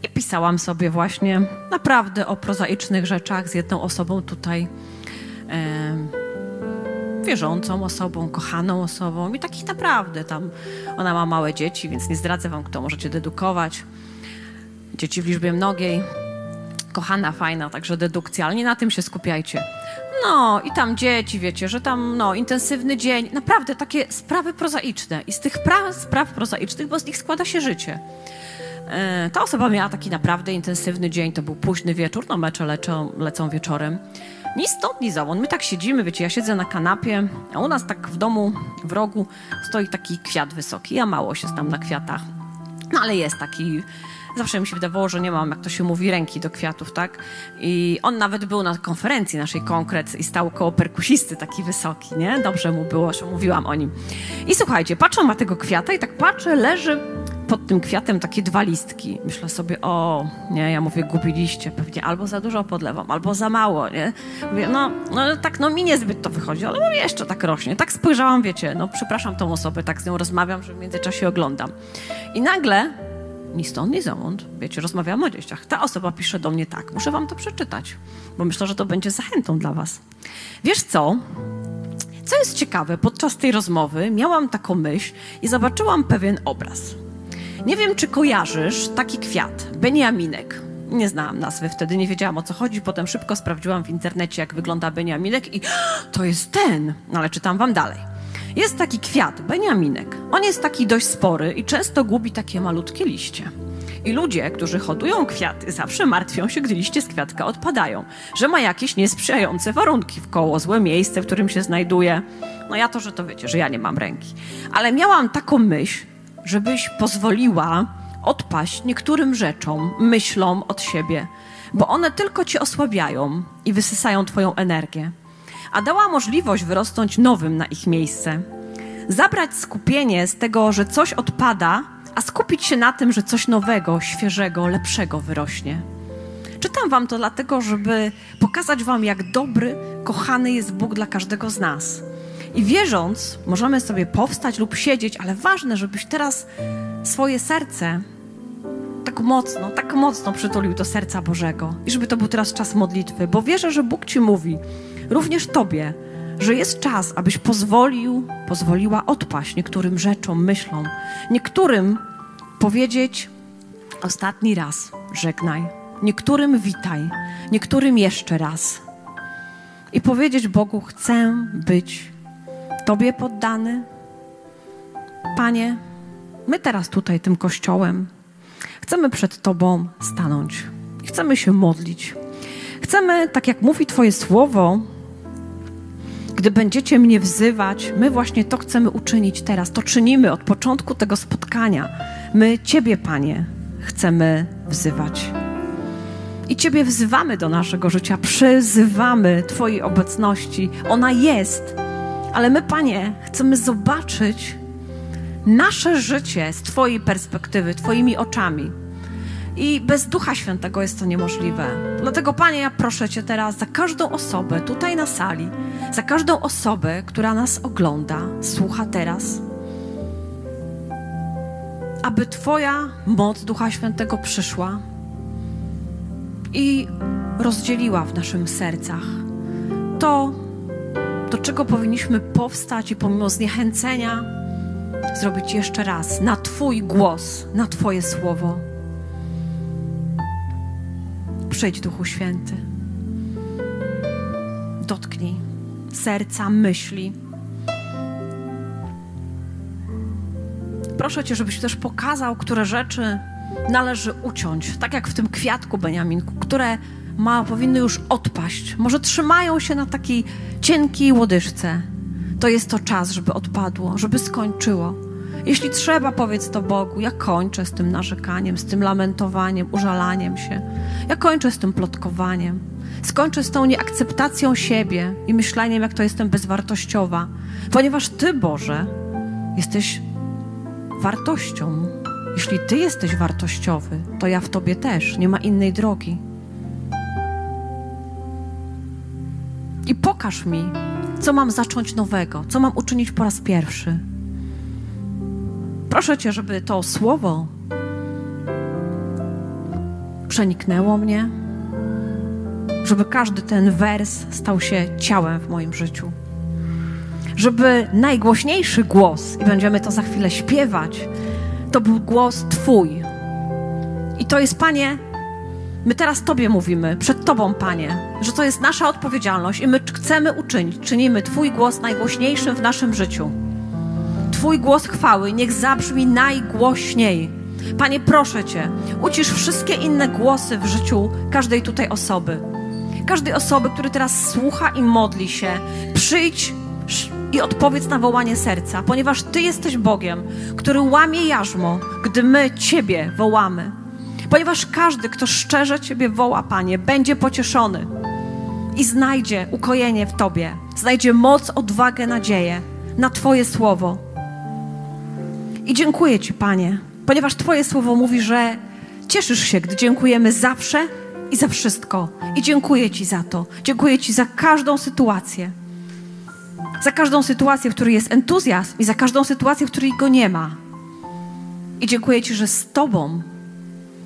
I pisałam sobie właśnie naprawdę o prozaicznych rzeczach z jedną osobą tutaj wierzącą osobą, kochaną osobą i takich naprawdę tam. Ona ma małe dzieci, więc nie zdradzę wam, kto możecie dedukować. Dzieci w liczbie mnogiej. Kochana, fajna, także dedukcja, ale nie na tym się skupiajcie. No i tam dzieci, wiecie, że tam no, intensywny dzień, naprawdę takie sprawy prozaiczne. I z tych pra- spraw prozaicznych, bo z nich składa się życie. E, ta osoba miała taki naprawdę intensywny dzień, to był późny wieczór, no mecze lecą, lecą wieczorem. Ni stąd, ni zowąd. My tak siedzimy, wiecie, ja siedzę na kanapie, a u nas tak w domu, w rogu stoi taki kwiat wysoki. Ja mało się znam na kwiatach, no ale jest taki... Zawsze mi się wydawało, że nie mam, jak to się mówi, ręki do kwiatów, tak? I on nawet był na konferencji naszej konkret i stał koło perkusisty, taki wysoki, nie? Dobrze mu było, że mówiłam o nim. I słuchajcie, patrzę na tego kwiata i tak patrzę, leży pod tym kwiatem takie dwa listki. Myślę sobie, o, nie, ja mówię, gubiliście pewnie, albo za dużo podlewam, albo za mało, nie? Mówię, no, no tak, no mi niezbyt to wychodzi, ale mówię, jeszcze tak rośnie. Tak spojrzałam, wiecie, no przepraszam tą osobę, tak z nią rozmawiam, że w międzyczasie oglądam. I nagle, ni stąd, ni zowąd, wiecie, rozmawiam o dzieciach. Ta osoba pisze do mnie tak, muszę wam to przeczytać, bo myślę, że to będzie zachętą dla was. Wiesz co? Co jest ciekawe, podczas tej rozmowy miałam taką myśl i zobaczyłam pewien obraz. Nie wiem, czy kojarzysz taki kwiat, beniaminek. Nie znałam nazwy wtedy, nie wiedziałam o co chodzi. Potem szybko sprawdziłam w internecie, jak wygląda Beniaminek i to jest ten. No, ale czytam wam dalej. Jest taki kwiat, Beniaminek. On jest taki dość spory i często gubi takie malutkie liście. I ludzie, którzy hodują kwiaty, zawsze martwią się, gdy liście z kwiatka odpadają, że ma jakieś niesprzyjające warunki w koło, złe miejsce, w którym się znajduje. No ja to, że to wiecie, że ja nie mam ręki. Ale miałam taką myśl, żebyś pozwoliła odpaść niektórym rzeczom, myślom od siebie, bo one tylko cię osłabiają i wysysają twoją energię. A dała możliwość wyrosnąć nowym na ich miejsce. Zabrać skupienie z tego, że coś odpada, a skupić się na tym, że coś nowego, świeżego, lepszego wyrośnie. Czytam wam to dlatego, żeby pokazać wam, jak dobry, kochany jest Bóg dla każdego z nas. I wierząc, możemy sobie powstać lub siedzieć, ale ważne, żebyś teraz swoje serce tak mocno, tak mocno przytulił do serca Bożego. I żeby to był teraz czas modlitwy, bo wierzę, że Bóg ci mówi, również tobie, że jest czas, abyś pozwolił, pozwoliła odpaść niektórym rzeczom, myślom, niektórym powiedzieć ostatni raz żegnaj, niektórym witaj, niektórym jeszcze raz. I powiedzieć Bogu, chcę być Tobie poddany. Panie, my teraz tutaj tym kościołem chcemy przed Tobą stanąć. Chcemy się modlić. Chcemy, tak jak mówi Twoje słowo, gdy będziecie mnie wzywać, my właśnie to chcemy uczynić teraz. To czynimy od początku tego spotkania. My Ciebie, Panie, chcemy wzywać. I Ciebie wzywamy do naszego życia, przyzywamy Twojej obecności. Ona jest, ale my, Panie, chcemy zobaczyć nasze życie z Twojej perspektywy, Twoimi oczami. I bez Ducha Świętego jest to niemożliwe. Dlatego, Panie, ja proszę Cię teraz za każdą osobę tutaj na sali, za każdą osobę, która nas ogląda, słucha teraz, aby Twoja moc Ducha Świętego przyszła i rozdzieliła w naszym sercach to, do czego powinniśmy powstać i pomimo zniechęcenia zrobić jeszcze raz na Twój głos, na Twoje słowo. Przyjdź, Duchu Święty. Dotknij serca, myśli. Proszę Cię, żebyś też pokazał, które rzeczy należy uciąć, tak jak w tym kwiatku Beniaminku, które ma, powinny już odpaść. Może trzymają się na takiej cienkiej łodyżce. To jest to czas, żeby odpadło, żeby skończyło. Jeśli trzeba, powiedz to Bogu. Ja kończę z tym narzekaniem, z tym lamentowaniem, użalaniem się. Ja kończę z tym plotkowaniem. Skończę z tą nieakceptacją siebie i myśleniem, jak to jestem bezwartościowa. Ponieważ Ty, Boże, jesteś wartością. Jeśli Ty jesteś wartościowy, to ja w Tobie też. Nie ma innej drogi. I pokaż mi, co mam zacząć nowego, co mam uczynić po raz pierwszy. Proszę Cię, żeby to słowo przeniknęło mnie, żeby każdy ten wers stał się ciałem w moim życiu. Żeby najgłośniejszy głos, i będziemy to za chwilę śpiewać, to był głos Twój. I to jest, Panie, my teraz Tobie mówimy, przed Tobą, Panie, że to jest nasza odpowiedzialność i my chcemy uczynić, czynimy Twój głos najgłośniejszym w naszym życiu. Twój głos chwały niech zabrzmi najgłośniej. Panie, proszę Cię, ucisz wszystkie inne głosy w życiu każdej tutaj osoby. Każdej osoby, która teraz słucha i modli się, przyjdź i odpowiedz na wołanie serca, ponieważ Ty jesteś Bogiem, który łamie jarzmo, gdy my Ciebie wołamy. Ponieważ każdy, kto szczerze Ciebie woła, Panie, będzie pocieszony i znajdzie ukojenie w Tobie, znajdzie moc, odwagę, nadzieję na Twoje słowo. I dziękuję Ci, Panie, ponieważ Twoje słowo mówi, że cieszysz się, gdy dziękujemy zawsze i za wszystko. I dziękuję Ci za to. Dziękuję Ci za każdą sytuację. Za każdą sytuację, w której jest entuzjazm i za każdą sytuację, w której go nie ma. I dziękuję Ci, że z Tobą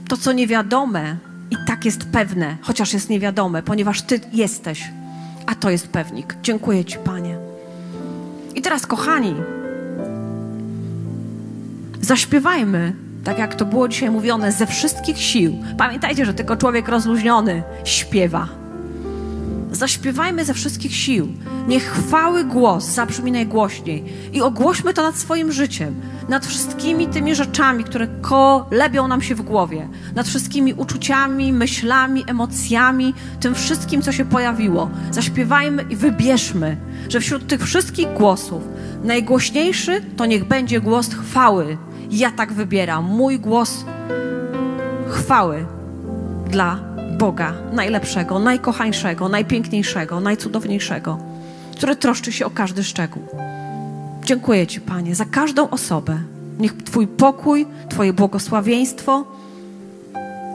to, co niewiadome, i tak jest pewne, chociaż jest niewiadome, ponieważ Ty jesteś, a to jest pewnik. Dziękuję Ci, Panie. I teraz, kochani, zaśpiewajmy Tak jak to było dzisiaj mówione, ze wszystkich sił. Pamiętajcie, że tylko człowiek rozluźniony śpiewa. Zaśpiewajmy ze wszystkich sił. Niech chwały głos zabrzmi najgłośniej i ogłośmy to nad swoim życiem, nad wszystkimi tymi rzeczami, które kolebią nam się w głowie, nad wszystkimi uczuciami, myślami, emocjami, tym wszystkim, co się pojawiło. Zaśpiewajmy i wybierzmy, że wśród tych wszystkich głosów najgłośniejszy to niech będzie głos chwały. Ja tak wybieram. Mój głos chwały dla Boga najlepszego, najkochańszego, najpiękniejszego, najcudowniejszego, który troszczy się o każdy szczegół. Dziękuję Ci, Panie, za każdą osobę. Niech Twój pokój, Twoje błogosławieństwo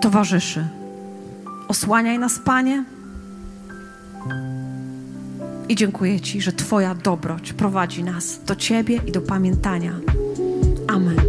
towarzyszy. Osłaniaj nas, Panie. I dziękuję Ci, że Twoja dobroć prowadzi nas do Ciebie i do pamiętania. Amen.